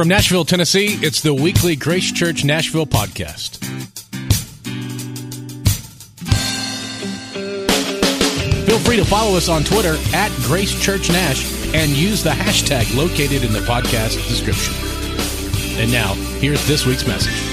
From Nashville, Tennessee, it's the weekly Grace Church Nashville podcast. Feel free to follow us on Twitter at Grace Church Nash and use the hashtag located in the podcast description. And now, here's this week's message.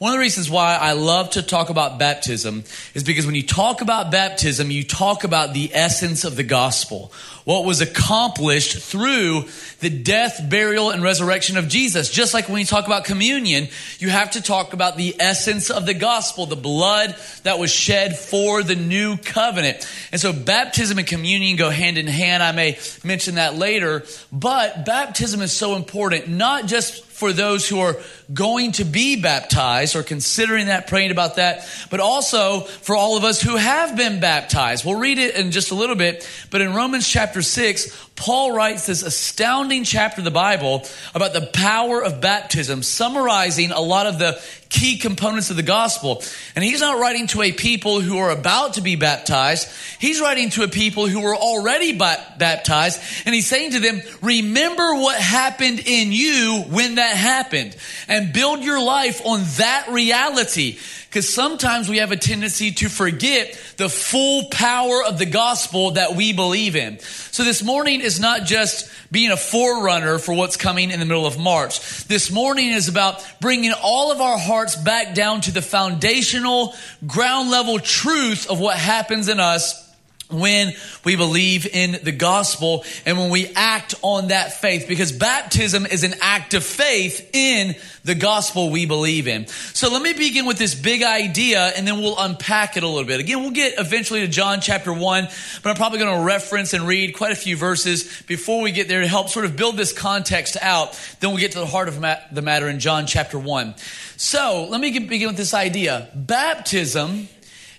One of the reasons why I love to talk about baptism is because when you talk about baptism, you talk about the essence of the gospel. What was accomplished through the death, burial, and resurrection of Jesus. Just like when you talk about communion, you have to talk about the essence of the gospel, the blood that was shed for the new covenant. And so baptism and communion go hand in hand. I may mention that later, but baptism is so important, not just for those who are going to be baptized or considering that, praying about that, but also for all of us who have been baptized. We'll read it in just a little bit, but in Romans chapter 6, Paul writes this astounding chapter of the Bible about the power of baptism, summarizing a lot of the key components of the gospel. And he's not writing to a people who are about to be baptized. He's writing to a people who were already baptized. And he's saying to them, remember what happened in you when that happened and build your life on that reality. Because sometimes we have a tendency to forget the full power of the gospel that we believe in. So this morning is not just being a forerunner for what's coming in the middle of March. This morning is about bringing all of our hearts back down to the foundational, ground level truth of what happens in us when we believe in the gospel and when we act on that faith because baptism is an act of faith in the gospel we believe in. So let me begin with this big idea and then we'll unpack it a little bit. Again, we'll get eventually to John chapter 1, but I'm probably going to reference and read quite a few verses before we get there to help sort of build this context out. Then we'll get to the heart of the matter in John chapter 1. So let me begin with this idea. Baptism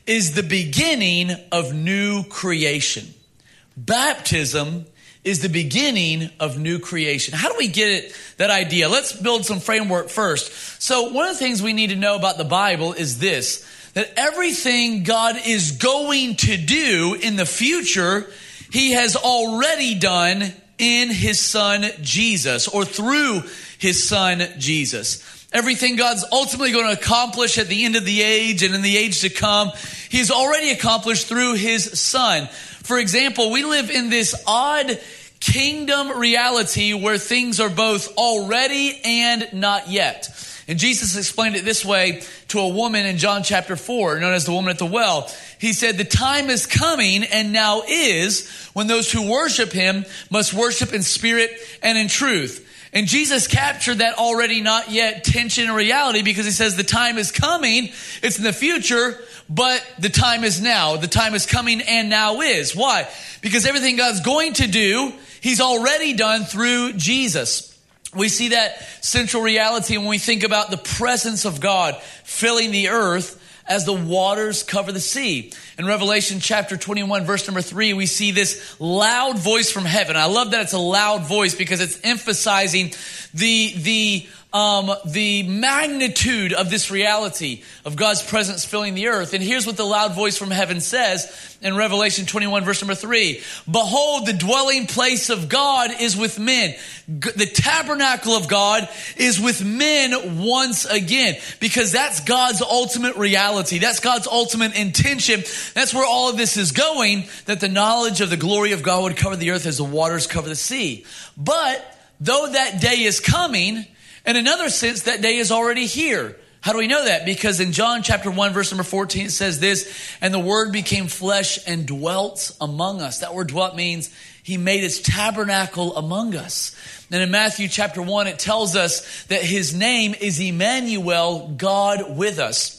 is the beginning of new creation. Baptism is the beginning of new creation. How do we get it, that idea? Let's build some framework first. So one of the things we need to know about the Bible is this, that everything God is going to do in the future, He has already done in His Son Jesus or through His Son Jesus. Everything God's ultimately going to accomplish at the end of the age and in the age to come, He's already accomplished through His Son. For example, we live in this odd kingdom reality where things are both already and not yet. And Jesus explained it this way to a woman in John chapter 4, known as the woman at the well. He said, The time is coming and now is when those who worship him must worship in spirit and in truth. And Jesus captured that already not yet tension and reality because he says the time is coming, it's in the future, but the time is now. The time is coming and now is. Why? Because everything God's going to do, he's already done through Jesus. We see that central reality when we think about the presence of God filling the earth as the waters cover the sea. In Revelation chapter 21, verse number 3, we see this loud voice from heaven. I love that it's a loud voice because it's emphasizing the, the, um, the magnitude of this reality of God's presence filling the earth. And here's what the loud voice from heaven says in Revelation 21, verse number 3 Behold, the dwelling place of God is with men. The tabernacle of God is with men once again, because that's God's ultimate reality. That's God's ultimate intention. That's where all of this is going, that the knowledge of the glory of God would cover the earth as the waters cover the sea. But though that day is coming, in another sense, that day is already here. How do we know that? Because in John chapter 1 verse number 14 it says this, and the word became flesh and dwelt among us. That word dwelt means he made his tabernacle among us. And in Matthew chapter 1 it tells us that his name is Emmanuel, God with us.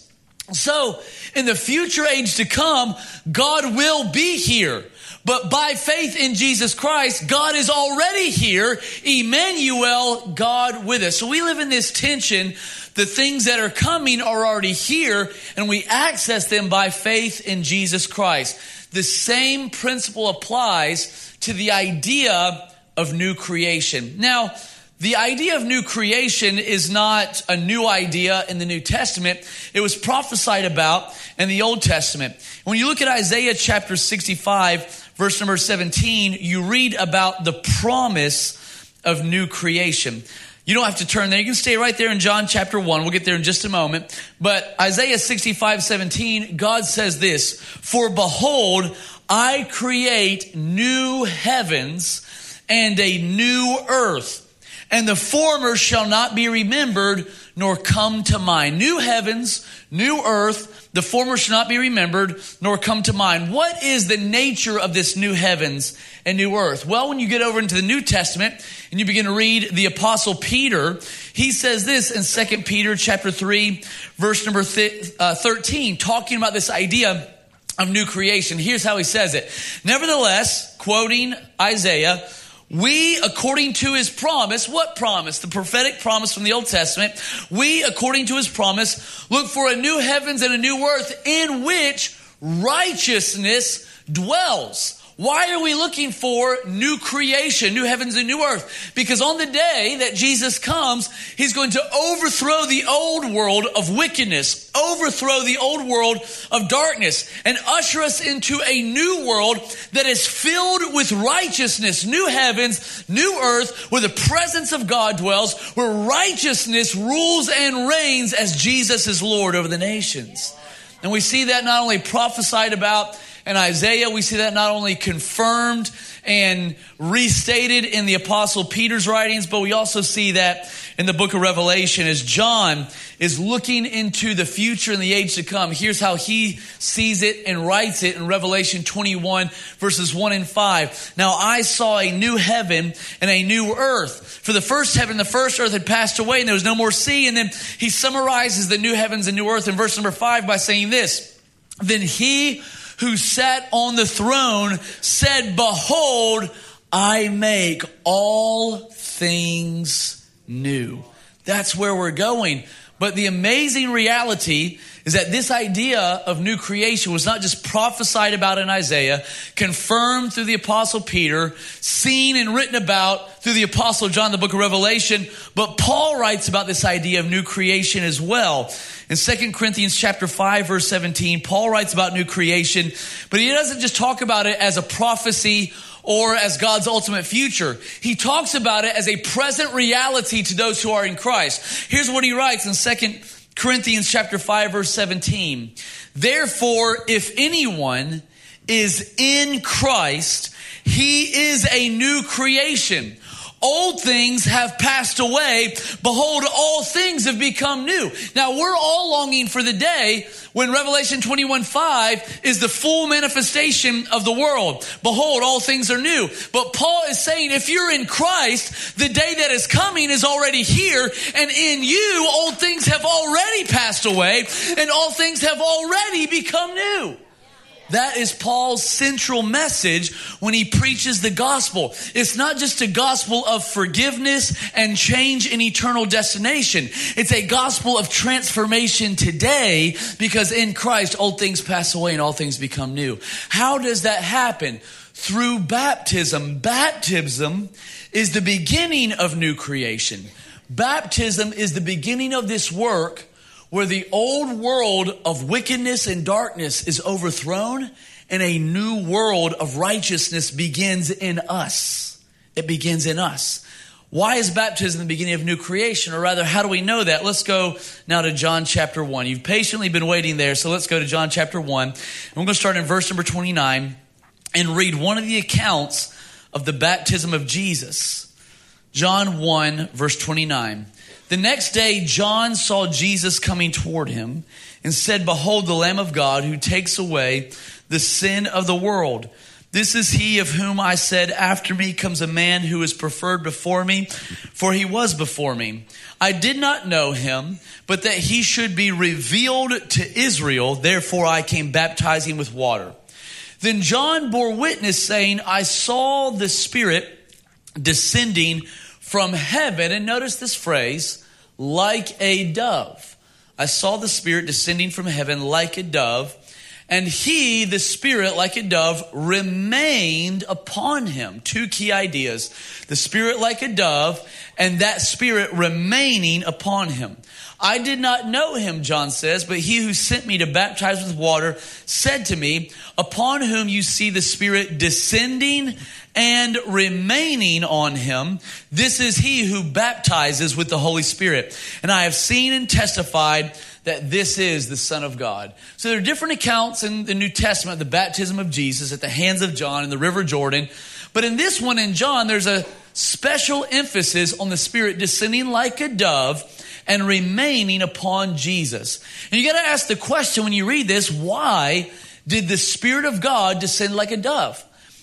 So, in the future age to come, God will be here. But by faith in Jesus Christ, God is already here. Emmanuel, God with us. So we live in this tension. The things that are coming are already here, and we access them by faith in Jesus Christ. The same principle applies to the idea of new creation. Now, the idea of new creation is not a new idea in the New Testament. It was prophesied about in the Old Testament. When you look at Isaiah chapter 65, verse number 17, you read about the promise of new creation. You don't have to turn there. You can stay right there in John chapter 1. We'll get there in just a moment. But Isaiah 65 17, God says this For behold, I create new heavens and a new earth, and the former shall not be remembered nor come to mind. New heavens, new earth, the former shall not be remembered nor come to mind. What is the nature of this new heavens and new earth? Well, when you get over into the New Testament and you begin to read the apostle Peter, he says this in 2 Peter chapter 3, verse number uh, 13, talking about this idea of new creation. Here's how he says it. Nevertheless, quoting Isaiah, we, according to his promise, what promise? The prophetic promise from the Old Testament. We, according to his promise, look for a new heavens and a new earth in which righteousness dwells. Why are we looking for new creation, new heavens and new earth? Because on the day that Jesus comes, he's going to overthrow the old world of wickedness, overthrow the old world of darkness, and usher us into a new world that is filled with righteousness, new heavens, new earth, where the presence of God dwells, where righteousness rules and reigns as Jesus is Lord over the nations. And we see that not only prophesied about and Isaiah, we see that not only confirmed and restated in the apostle Peter's writings, but we also see that in the book of Revelation as John is looking into the future and the age to come. Here's how he sees it and writes it in Revelation 21 verses 1 and 5. Now I saw a new heaven and a new earth. For the first heaven, the first earth had passed away and there was no more sea. And then he summarizes the new heavens and new earth in verse number 5 by saying this. Then he who sat on the throne said, Behold, I make all things new. That's where we're going. But the amazing reality is that this idea of new creation was not just prophesied about in Isaiah, confirmed through the apostle Peter, seen and written about through the apostle John, the book of Revelation, but Paul writes about this idea of new creation as well. In 2 Corinthians chapter 5 verse 17, Paul writes about new creation, but he doesn't just talk about it as a prophecy or as God's ultimate future. He talks about it as a present reality to those who are in Christ. Here's what he writes in 2 Corinthians chapter 5 verse 17. Therefore, if anyone is in Christ, he is a new creation. Old things have passed away. Behold, all things have become new. Now we're all longing for the day when Revelation 21 5 is the full manifestation of the world. Behold, all things are new. But Paul is saying if you're in Christ, the day that is coming is already here. And in you, old things have already passed away and all things have already become new. That is Paul's central message when he preaches the gospel. It's not just a gospel of forgiveness and change in eternal destination. It's a gospel of transformation today because in Christ old things pass away and all things become new. How does that happen? Through baptism. Baptism is the beginning of new creation. Baptism is the beginning of this work where the old world of wickedness and darkness is overthrown and a new world of righteousness begins in us. It begins in us. Why is baptism the beginning of new creation? Or rather, how do we know that? Let's go now to John chapter 1. You've patiently been waiting there, so let's go to John chapter 1. And we're going to start in verse number 29 and read one of the accounts of the baptism of Jesus. John 1, verse 29. The next day, John saw Jesus coming toward him and said, Behold, the Lamb of God who takes away the sin of the world. This is he of whom I said, After me comes a man who is preferred before me, for he was before me. I did not know him, but that he should be revealed to Israel. Therefore, I came baptizing with water. Then John bore witness, saying, I saw the Spirit descending from heaven. And notice this phrase like a dove. I saw the Spirit descending from heaven like a dove, and he, the Spirit, like a dove, remained upon him. Two key ideas the Spirit like a dove, and that Spirit remaining upon him. I did not know him, John says, but he who sent me to baptize with water said to me, Upon whom you see the Spirit descending and remaining on him. This is he who baptizes with the Holy Spirit. And I have seen and testified that this is the Son of God. So there are different accounts in the New Testament, the baptism of Jesus at the hands of John in the River Jordan. But in this one in John, there's a special emphasis on the Spirit descending like a dove and remaining upon Jesus. And you got to ask the question when you read this why did the Spirit of God descend like a dove?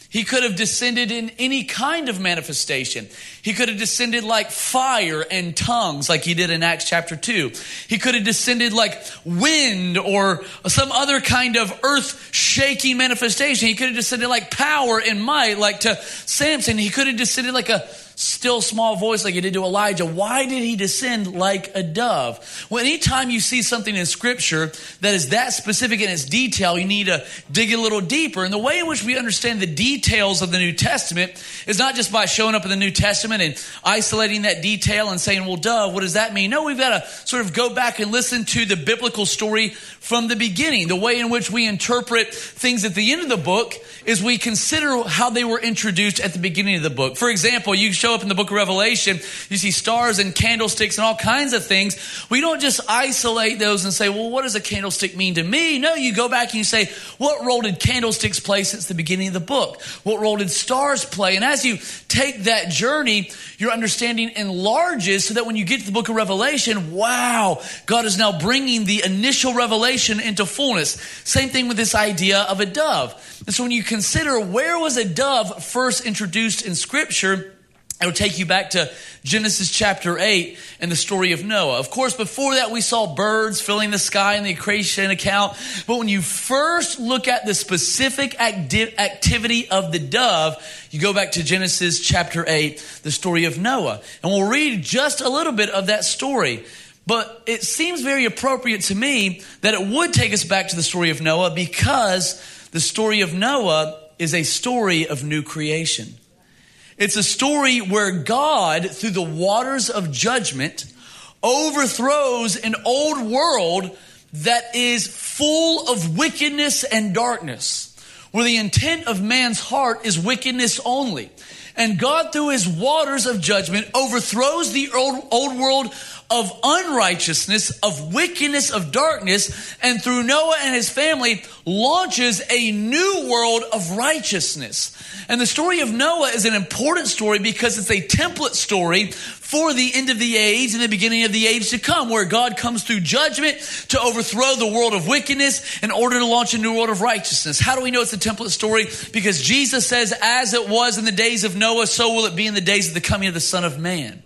He could have descended in any kind of manifestation. He could have descended like fire and tongues, like he did in Acts chapter 2. He could have descended like wind or some other kind of earth shaking manifestation. He could have descended like power and might, like to Samson. He could have descended like a still small voice like he did to Elijah. Why did he descend like a dove? Well, anytime you see something in scripture that is that specific in its detail, you need to dig a little deeper. And the way in which we understand the details of the New Testament is not just by showing up in the New Testament and isolating that detail and saying, well, duh, what does that mean? No, we've got to sort of go back and listen to the biblical story from the beginning. The way in which we interpret things at the end of the book is we consider how they were introduced at the beginning of the book. For example, you show up in the book of Revelation, you see stars and candlesticks and all kinds of things. We don't just isolate those and say, well, what does a candlestick mean to me? No, you go back and you say, what role did candlesticks play since the beginning of the book? What role did stars play? And as you take that journey, your understanding enlarges so that when you get to the book of Revelation, wow, God is now bringing the initial revelation into fullness. Same thing with this idea of a dove. And so when you consider where was a dove first introduced in scripture, it will take you back to Genesis chapter 8 and the story of Noah. Of course, before that, we saw birds filling the sky in the creation account. But when you first look at the specific acti- activity of the dove, you go back to Genesis chapter 8, the story of Noah. And we'll read just a little bit of that story. But it seems very appropriate to me that it would take us back to the story of Noah because the story of Noah is a story of new creation. It's a story where God, through the waters of judgment, overthrows an old world that is full of wickedness and darkness, where the intent of man's heart is wickedness only. And God, through his waters of judgment, overthrows the old, old world of unrighteousness, of wickedness, of darkness, and through Noah and his family launches a new world of righteousness. And the story of Noah is an important story because it's a template story for the end of the age and the beginning of the age to come, where God comes through judgment to overthrow the world of wickedness in order to launch a new world of righteousness. How do we know it's a template story? Because Jesus says, as it was in the days of Noah, so will it be in the days of the coming of the Son of Man.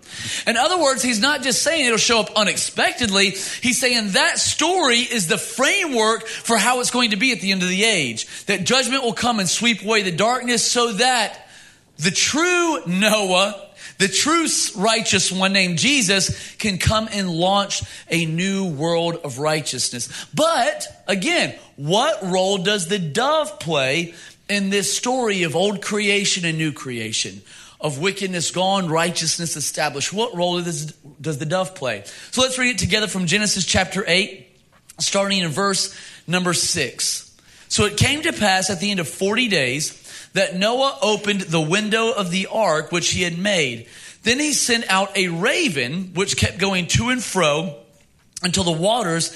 In other words, he's not just saying it'll show up unexpectedly. He's saying that story is the framework for how it's going to be at the end of the age. That judgment will come and sweep away the darkness so that the true Noah the true righteous one named Jesus can come and launch a new world of righteousness. But again, what role does the dove play in this story of old creation and new creation? Of wickedness gone, righteousness established. What role does, does the dove play? So let's read it together from Genesis chapter 8, starting in verse number 6. So it came to pass at the end of 40 days that Noah opened the window of the ark which he had made. Then he sent out a raven which kept going to and fro until the waters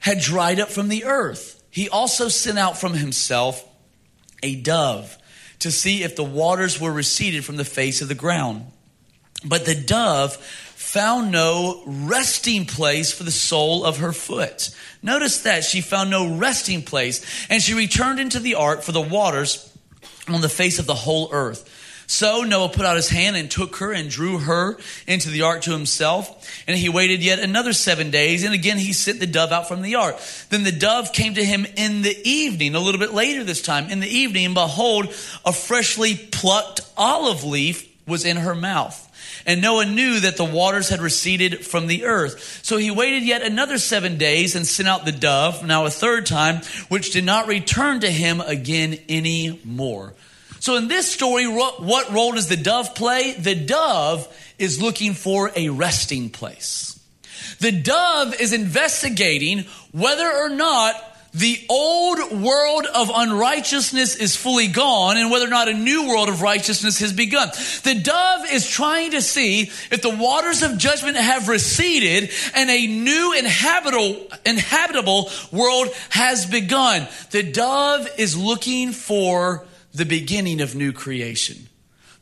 had dried up from the earth. He also sent out from himself a dove to see if the waters were receded from the face of the ground. But the dove found no resting place for the sole of her foot. Notice that she found no resting place, and she returned into the ark for the waters on the face of the whole earth. So Noah put out his hand and took her and drew her into the ark to himself. And he waited yet another seven days. And again, he sent the dove out from the ark. Then the dove came to him in the evening, a little bit later this time, in the evening. And behold, a freshly plucked olive leaf was in her mouth. And Noah knew that the waters had receded from the earth. So he waited yet another seven days and sent out the dove, now a third time, which did not return to him again any more. So in this story, what role does the dove play? The dove is looking for a resting place. The dove is investigating whether or not the old world of unrighteousness is fully gone and whether or not a new world of righteousness has begun. The dove is trying to see if the waters of judgment have receded and a new inhabitable, inhabitable world has begun. The dove is looking for the beginning of new creation.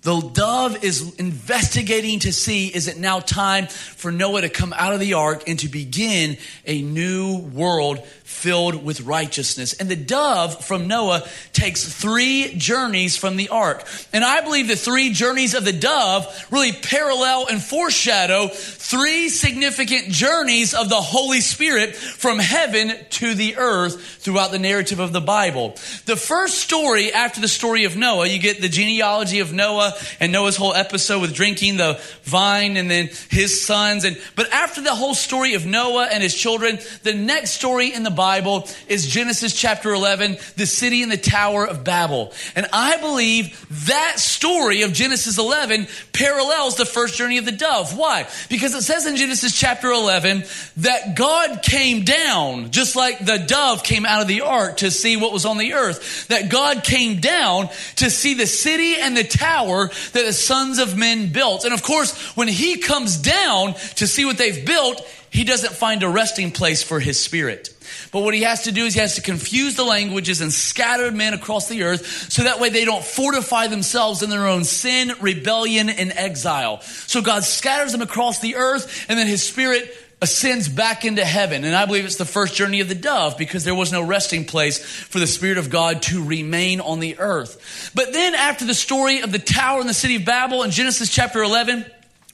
The dove is investigating to see is it now time for Noah to come out of the ark and to begin a new world filled with righteousness. And the dove from Noah takes three journeys from the ark. And I believe the three journeys of the dove really parallel and foreshadow three significant journeys of the Holy Spirit from heaven to the earth throughout the narrative of the Bible. The first story after the story of Noah, you get the genealogy of And Noah's whole episode with drinking the vine and then his sons. And, but after the whole story of Noah and his children, the next story in the Bible is Genesis chapter 11, the city and the tower of Babel. And I believe that story of Genesis 11 parallels the first journey of the dove. Why? Because it says in Genesis chapter 11 that God came down, just like the dove came out of the ark to see what was on the earth, that God came down to see the city and the tower that the sons of men built. And of course, when he comes down to see what they've built, he doesn't find a resting place for his spirit. But what he has to do is he has to confuse the languages and scatter men across the earth so that way they don't fortify themselves in their own sin, rebellion, and exile. So God scatters them across the earth and then his spirit ascends back into heaven. And I believe it's the first journey of the dove because there was no resting place for the Spirit of God to remain on the earth. But then after the story of the tower in the city of Babel in Genesis chapter 11,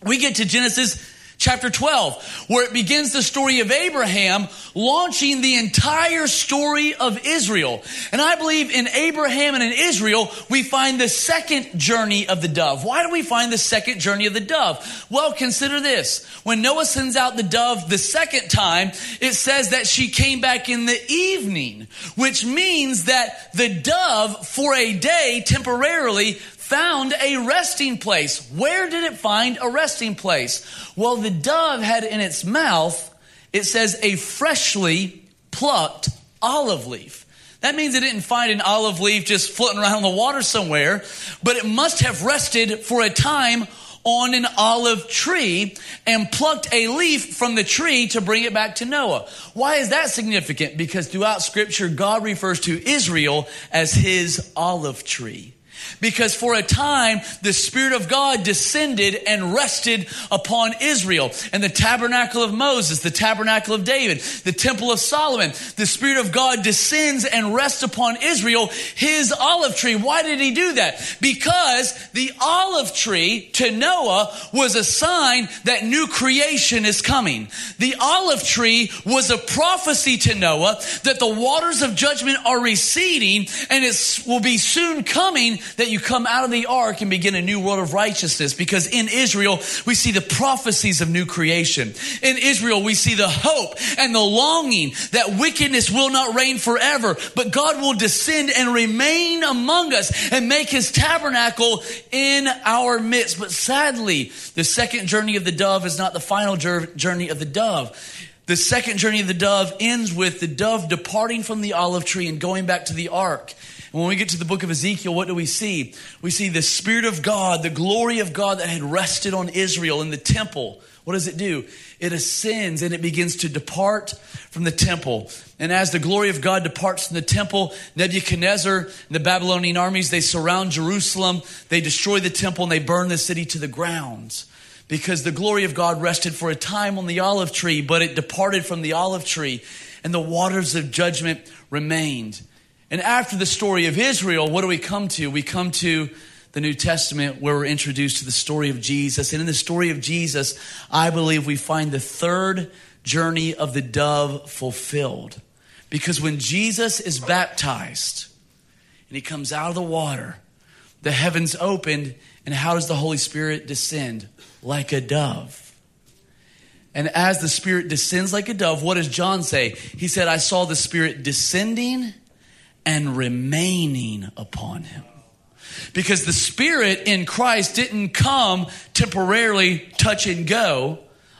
we get to Genesis chapter 12, where it begins the story of Abraham launching the entire story of Israel. And I believe in Abraham and in Israel, we find the second journey of the dove. Why do we find the second journey of the dove? Well, consider this. When Noah sends out the dove the second time, it says that she came back in the evening, which means that the dove for a day temporarily found a resting place. Where did it find a resting place? Well, the dove had in its mouth, it says, a freshly plucked olive leaf. That means it didn't find an olive leaf just floating around in the water somewhere, but it must have rested for a time on an olive tree and plucked a leaf from the tree to bring it back to Noah. Why is that significant? Because throughout scripture, God refers to Israel as his olive tree. Because for a time, the Spirit of God descended and rested upon Israel. And the tabernacle of Moses, the tabernacle of David, the temple of Solomon, the Spirit of God descends and rests upon Israel, his olive tree. Why did he do that? Because the olive tree to Noah was a sign that new creation is coming. The olive tree was a prophecy to Noah that the waters of judgment are receding and it will be soon coming that you come out of the ark and begin a new world of righteousness because in Israel we see the prophecies of new creation. In Israel we see the hope and the longing that wickedness will not reign forever, but God will descend and remain among us and make his tabernacle in our midst. But sadly, the second journey of the dove is not the final journey of the dove. The second journey of the dove ends with the dove departing from the olive tree and going back to the ark. And when we get to the book of Ezekiel, what do we see? We see the Spirit of God, the glory of God that had rested on Israel in the temple. What does it do? It ascends and it begins to depart from the temple. And as the glory of God departs from the temple, Nebuchadnezzar and the Babylonian armies, they surround Jerusalem, they destroy the temple, and they burn the city to the ground. Because the glory of God rested for a time on the olive tree, but it departed from the olive tree, and the waters of judgment remained. And after the story of Israel, what do we come to? We come to the New Testament where we're introduced to the story of Jesus. And in the story of Jesus, I believe we find the third journey of the dove fulfilled. Because when Jesus is baptized and he comes out of the water, the heavens opened, and how does the Holy Spirit descend? Like a dove. And as the Spirit descends like a dove, what does John say? He said, I saw the Spirit descending and remaining upon him. Because the Spirit in Christ didn't come temporarily touch and go.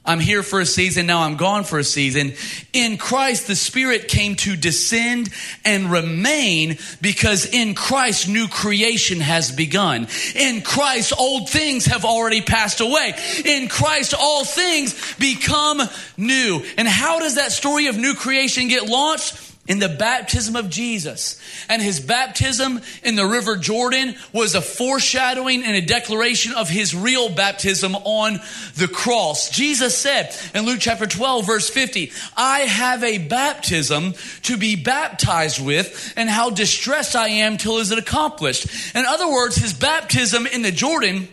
I'm here for a season, now I'm gone for a season. In Christ, the Spirit came to descend and remain because in Christ, new creation has begun. In Christ, old things have already passed away. In Christ, all things become new. And how does that story of new creation get launched? In the baptism of Jesus. And his baptism in the River Jordan was a foreshadowing and a declaration of his real baptism on the cross. Jesus said in Luke chapter 12, verse 50, I have a baptism to be baptized with, and how distressed I am till is it accomplished. In other words, his baptism in the Jordan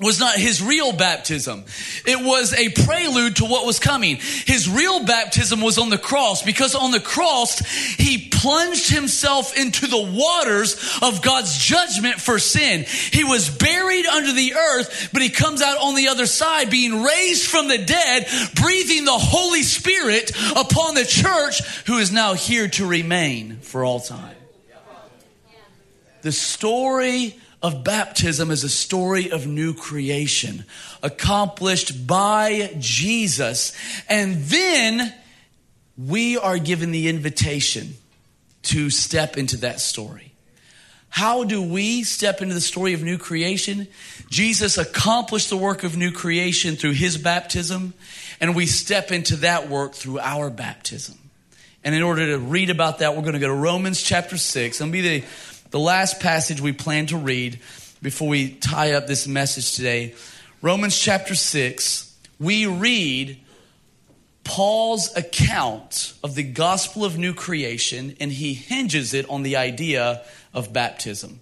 was not his real baptism. It was a prelude to what was coming. His real baptism was on the cross because on the cross, he plunged himself into the waters of God's judgment for sin. He was buried under the earth, but he comes out on the other side being raised from the dead, breathing the Holy Spirit upon the church who is now here to remain for all time. The story of baptism is a story of new creation accomplished by Jesus. And then we are given the invitation to step into that story. How do we step into the story of new creation? Jesus accomplished the work of new creation through his baptism, and we step into that work through our baptism. And in order to read about that, we're going to go to Romans chapter 6. It'll be the the last passage we plan to read before we tie up this message today. Romans chapter 6, we read Paul's account of the gospel of new creation, and he hinges it on the idea of baptism.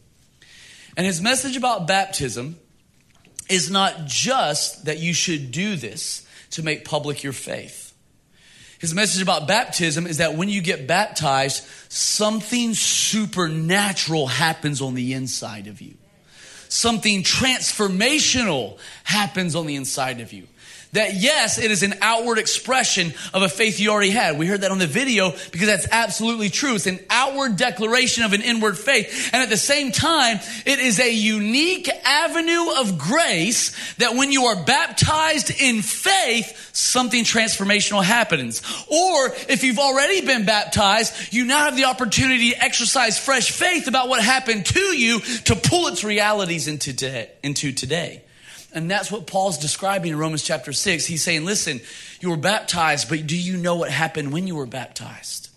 And his message about baptism is not just that you should do this to make public your faith. His message about baptism is that when you get baptized, something supernatural happens on the inside of you. Something transformational happens on the inside of you. That yes, it is an outward expression of a faith you already had. We heard that on the video because that's absolutely true. It's an outward declaration of an inward faith. And at the same time, it is a unique avenue of grace that when you are baptized in faith, something transformational happens. Or if you've already been baptized, you now have the opportunity to exercise fresh faith about what happened to you to pull its realities into today. Into today. And that's what Paul's describing in Romans chapter 6. He's saying, listen, you were baptized, but do you know what happened when you were baptized?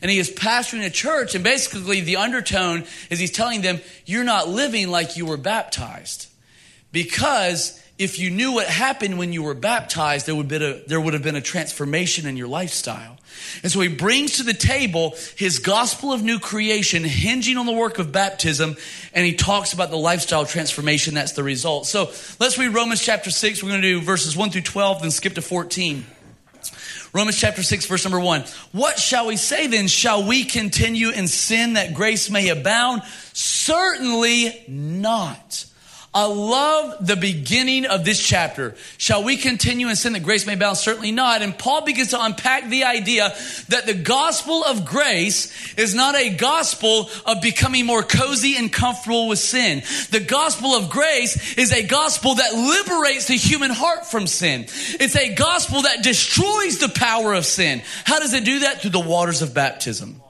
And he is pastoring a church, and basically the undertone is he's telling them, you're not living like you were baptized. Because if you knew what happened when you were baptized, there would, be a, there would have been a transformation in your lifestyle. And so he brings to the table his gospel of new creation, hinging on the work of baptism, and he talks about the lifestyle transformation that's the result. So let's read Romans chapter 6. We're going to do verses 1 through 12, then skip to 14. Romans chapter 6, verse number 1. What shall we say then? Shall we continue in sin that grace may abound? Certainly not. I love the beginning of this chapter. Shall we continue in sin that grace may abound? Certainly not. And Paul begins to unpack the idea that the gospel of grace is not a gospel of becoming more cozy and comfortable with sin. The gospel of grace is a gospel that liberates the human heart from sin. It's a gospel that destroys the power of sin. How does it do that? Through the waters of baptism.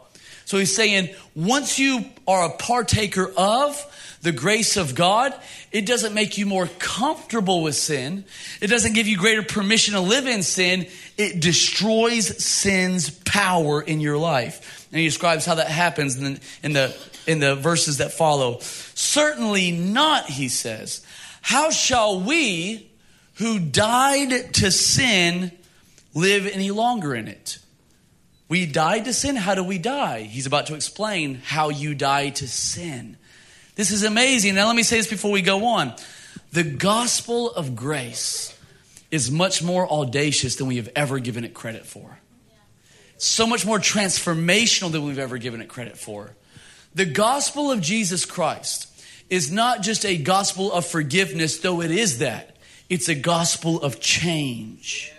So he's saying, once you are a partaker of the grace of God, it doesn't make you more comfortable with sin. It doesn't give you greater permission to live in sin. It destroys sin's power in your life. And he describes how that happens in the, in the, in the verses that follow. Certainly not, he says. How shall we who died to sin live any longer in it? We died to sin. How do we die? He's about to explain how you die to sin. This is amazing. Now, let me say this before we go on. The gospel of grace is much more audacious than we have ever given it credit for. So much more transformational than we've ever given it credit for. The gospel of Jesus Christ is not just a gospel of forgiveness, though it is that. It's a gospel of change.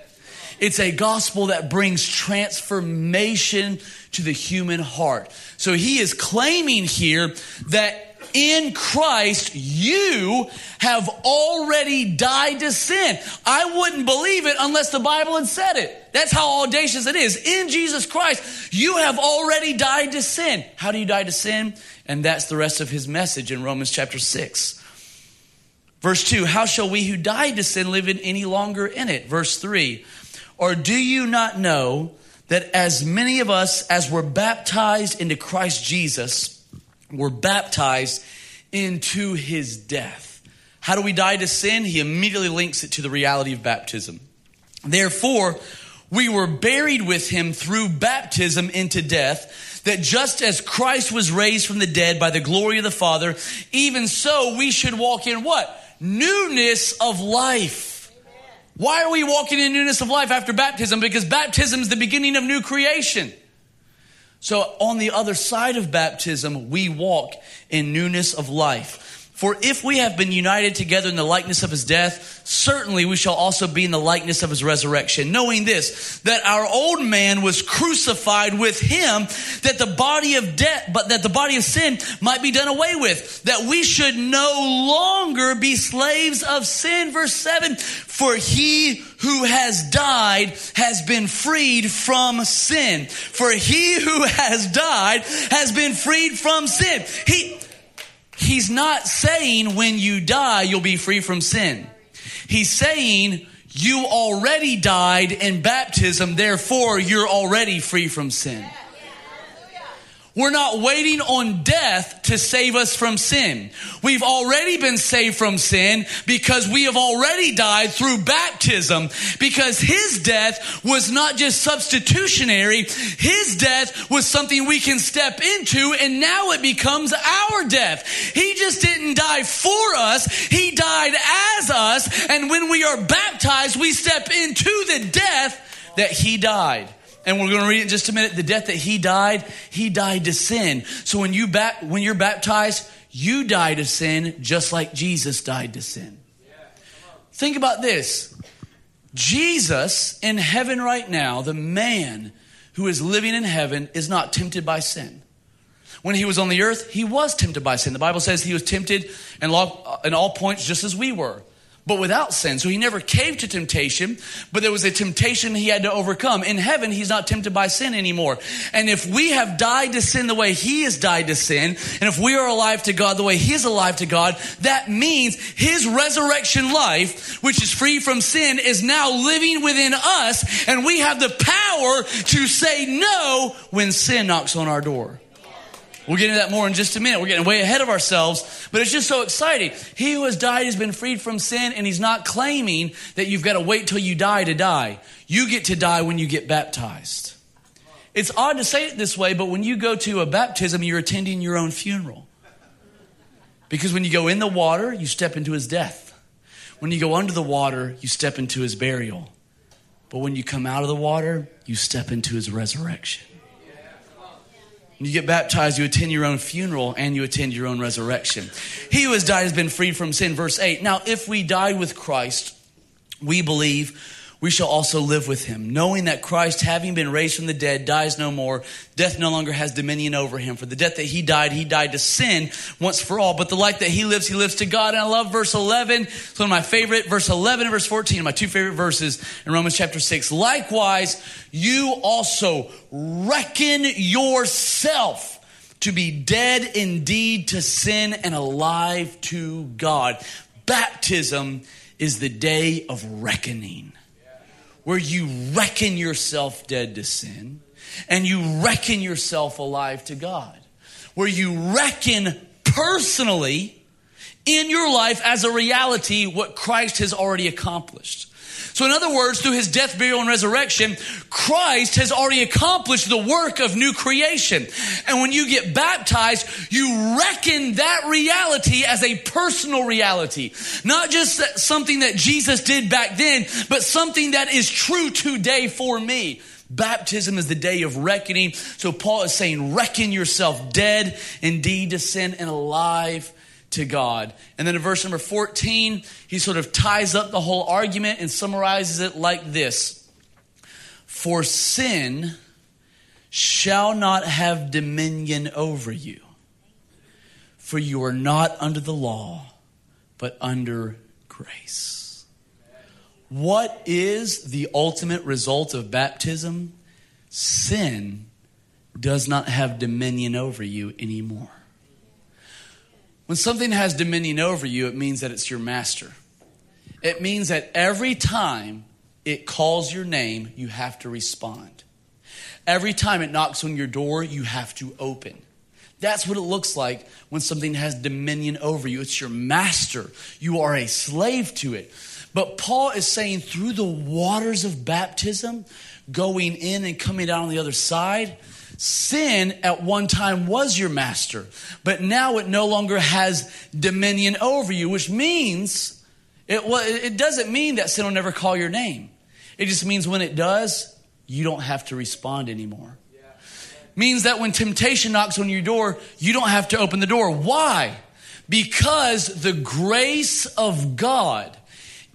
It's a gospel that brings transformation to the human heart. So he is claiming here that in Christ, you have already died to sin. I wouldn't believe it unless the Bible had said it. That's how audacious it is. In Jesus Christ, you have already died to sin. How do you die to sin? And that's the rest of his message in Romans chapter 6. Verse 2 How shall we who died to sin live in any longer in it? Verse 3 Or do you not know that as many of us as were baptized into Christ Jesus were baptized into his death? How do we die to sin? He immediately links it to the reality of baptism. Therefore, we were buried with him through baptism into death, that just as Christ was raised from the dead by the glory of the Father, even so we should walk in what? newness of life. Why are we walking in newness of life after baptism? Because baptism is the beginning of new creation. So, on the other side of baptism, we walk in newness of life. For if we have been united together in the likeness of his death, certainly we shall also be in the likeness of his resurrection, knowing this, that our old man was crucified with him, that the body of death, but that the body of sin might be done away with, that we should no longer be slaves of sin. Verse 7, for he who has died has been freed from sin. For he who has died has been freed from sin. He, He's not saying when you die, you'll be free from sin. He's saying you already died in baptism, therefore you're already free from sin. We're not waiting on death to save us from sin. We've already been saved from sin because we have already died through baptism because his death was not just substitutionary. His death was something we can step into and now it becomes our death. He just didn't die for us. He died as us. And when we are baptized, we step into the death that he died. And we're going to read it in just a minute. The death that he died, he died to sin. So when you ba- when you're baptized, you die to sin just like Jesus died to sin. Think about this. Jesus in heaven right now, the man who is living in heaven, is not tempted by sin. When he was on the earth, he was tempted by sin. The Bible says he was tempted in all, in all points just as we were but without sin. So he never caved to temptation, but there was a temptation he had to overcome. In heaven, he's not tempted by sin anymore. And if we have died to sin the way he has died to sin, and if we are alive to God the way he is alive to God, that means his resurrection life, which is free from sin, is now living within us, and we have the power to say no when sin knocks on our door. We'll get into that more in just a minute. We're getting way ahead of ourselves, but it's just so exciting. He who has died has been freed from sin, and he's not claiming that you've got to wait till you die to die. You get to die when you get baptized. It's odd to say it this way, but when you go to a baptism, you're attending your own funeral. Because when you go in the water, you step into his death. When you go under the water, you step into his burial. But when you come out of the water, you step into his resurrection. You get baptized, you attend your own funeral and you attend your own resurrection. He who has died has been freed from sin. Verse 8. Now, if we died with Christ, we believe we shall also live with him, knowing that Christ, having been raised from the dead, dies no more. Death no longer has dominion over him. For the death that he died, he died to sin once for all. But the life that he lives, he lives to God. And I love verse 11. It's one of my favorite, verse 11 and verse 14, my two favorite verses in Romans chapter 6. Likewise, you also reckon yourself to be dead indeed to sin and alive to God. Baptism is the day of reckoning where you reckon yourself dead to sin and you reckon yourself alive to God, where you reckon personally in your life as a reality what Christ has already accomplished. So, in other words, through his death, burial, and resurrection, Christ has already accomplished the work of new creation. And when you get baptized, you reckon that reality as a personal reality. Not just something that Jesus did back then, but something that is true today for me. Baptism is the day of reckoning. So Paul is saying, reckon yourself dead indeed to sin and alive to God. And then in verse number 14, he sort of ties up the whole argument and summarizes it like this For sin shall not have dominion over you, For you are not under the law, but under grace. What is the ultimate result of baptism? Sin does not have dominion over you anymore. When something has dominion over you, it means that it's your master. It means that every time it calls your name, you have to respond. Every time it knocks on your door, you have to open. That's what it looks like when something has dominion over you. It's your master. You are a slave to it. But Paul is saying through the waters of baptism, going in and coming out on the other side, sin at one time was your master, but now it no longer has dominion over you, which means it, it doesn't mean that sin will never call your name. It just means when it does, you don't have to respond anymore. Means that when temptation knocks on your door, you don't have to open the door. Why? Because the grace of God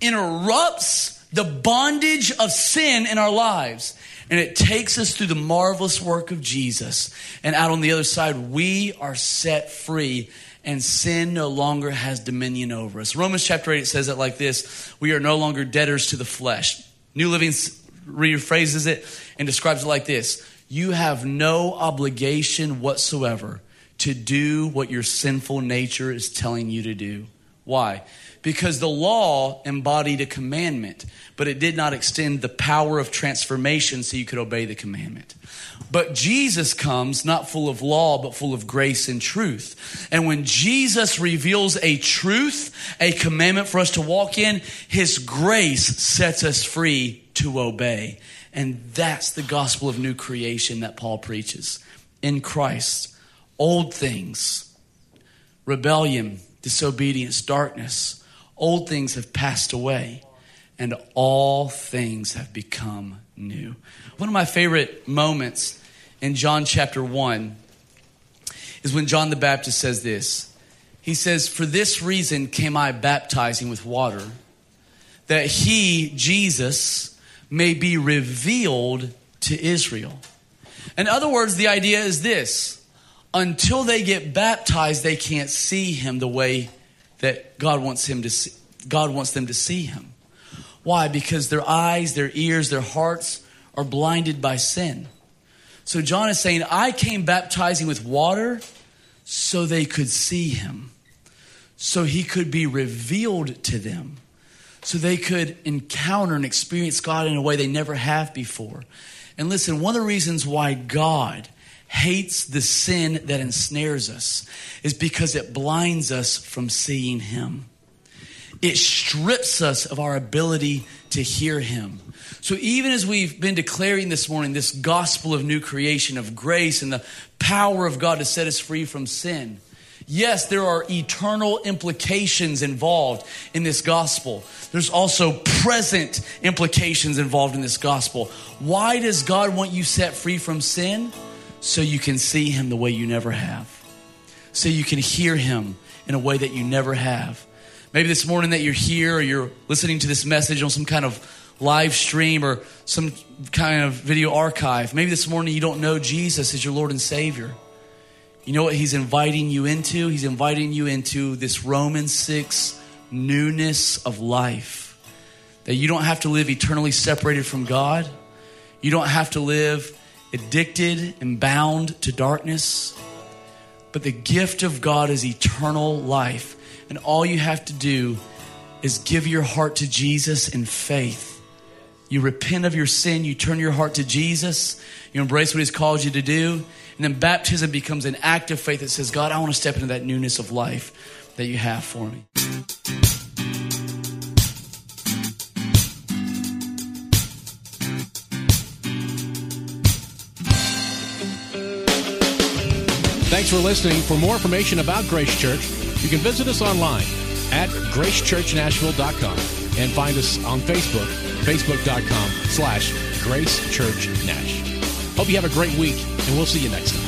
interrupts the bondage of sin in our lives. And it takes us through the marvelous work of Jesus. And out on the other side, we are set free and sin no longer has dominion over us. Romans chapter 8 says it like this We are no longer debtors to the flesh. New Living rephrases it and describes it like this You have no obligation whatsoever to do what your sinful nature is telling you to do. Why? Because the law embodied a commandment, but it did not extend the power of transformation so you could obey the commandment. But Jesus comes not full of law, but full of grace and truth. And when Jesus reveals a truth, a commandment for us to walk in, his grace sets us free to obey. And that's the gospel of new creation that Paul preaches. In Christ, old things, rebellion, disobedience, darkness, old things have passed away, and all things have become new. One of my favorite moments in John chapter 1 is when John the Baptist says this. He says, For this reason came I baptizing with water, that he, Jesus, may be revealed to Israel. In other words, the idea is this until they get baptized, they can't see him the way that God wants him to see, God wants them to see him. Why? Because their eyes, their ears, their hearts are blinded by sin. So John is saying, I came baptizing with water so they could see him, so he could be revealed to them, so they could encounter and experience God in a way they never have before. And listen, one of the reasons why God hates the sin that ensnares us is because it blinds us from seeing him. It strips us of our ability to hear him. So, even as we've been declaring this morning this gospel of new creation, of grace, and the power of God to set us free from sin, yes, there are eternal implications involved in this gospel. There's also present implications involved in this gospel. Why does God want you set free from sin? So you can see Him the way you never have, so you can hear Him in a way that you never have. Maybe this morning that you're here or you're listening to this message on some kind of live stream or some kind of video archive. Maybe this morning you don't know Jesus as your Lord and Savior. You know what He's inviting you into? He's inviting you into this Romans 6 newness of life. That you don't have to live eternally separated from God. You don't have to live addicted and bound to darkness. But the gift of God is eternal life. And all you have to do is give your heart to Jesus in faith. You repent of your sin, you turn your heart to Jesus, you embrace what He's called you to do, and then baptism becomes an act of faith that says, God, I want to step into that newness of life that you have for me. Thanks for listening. For more information about Grace Church, you can visit us online at gracechurchnashville.com and find us on Facebook, facebook.com slash gracechurchnash. Hope you have a great week, and we'll see you next time.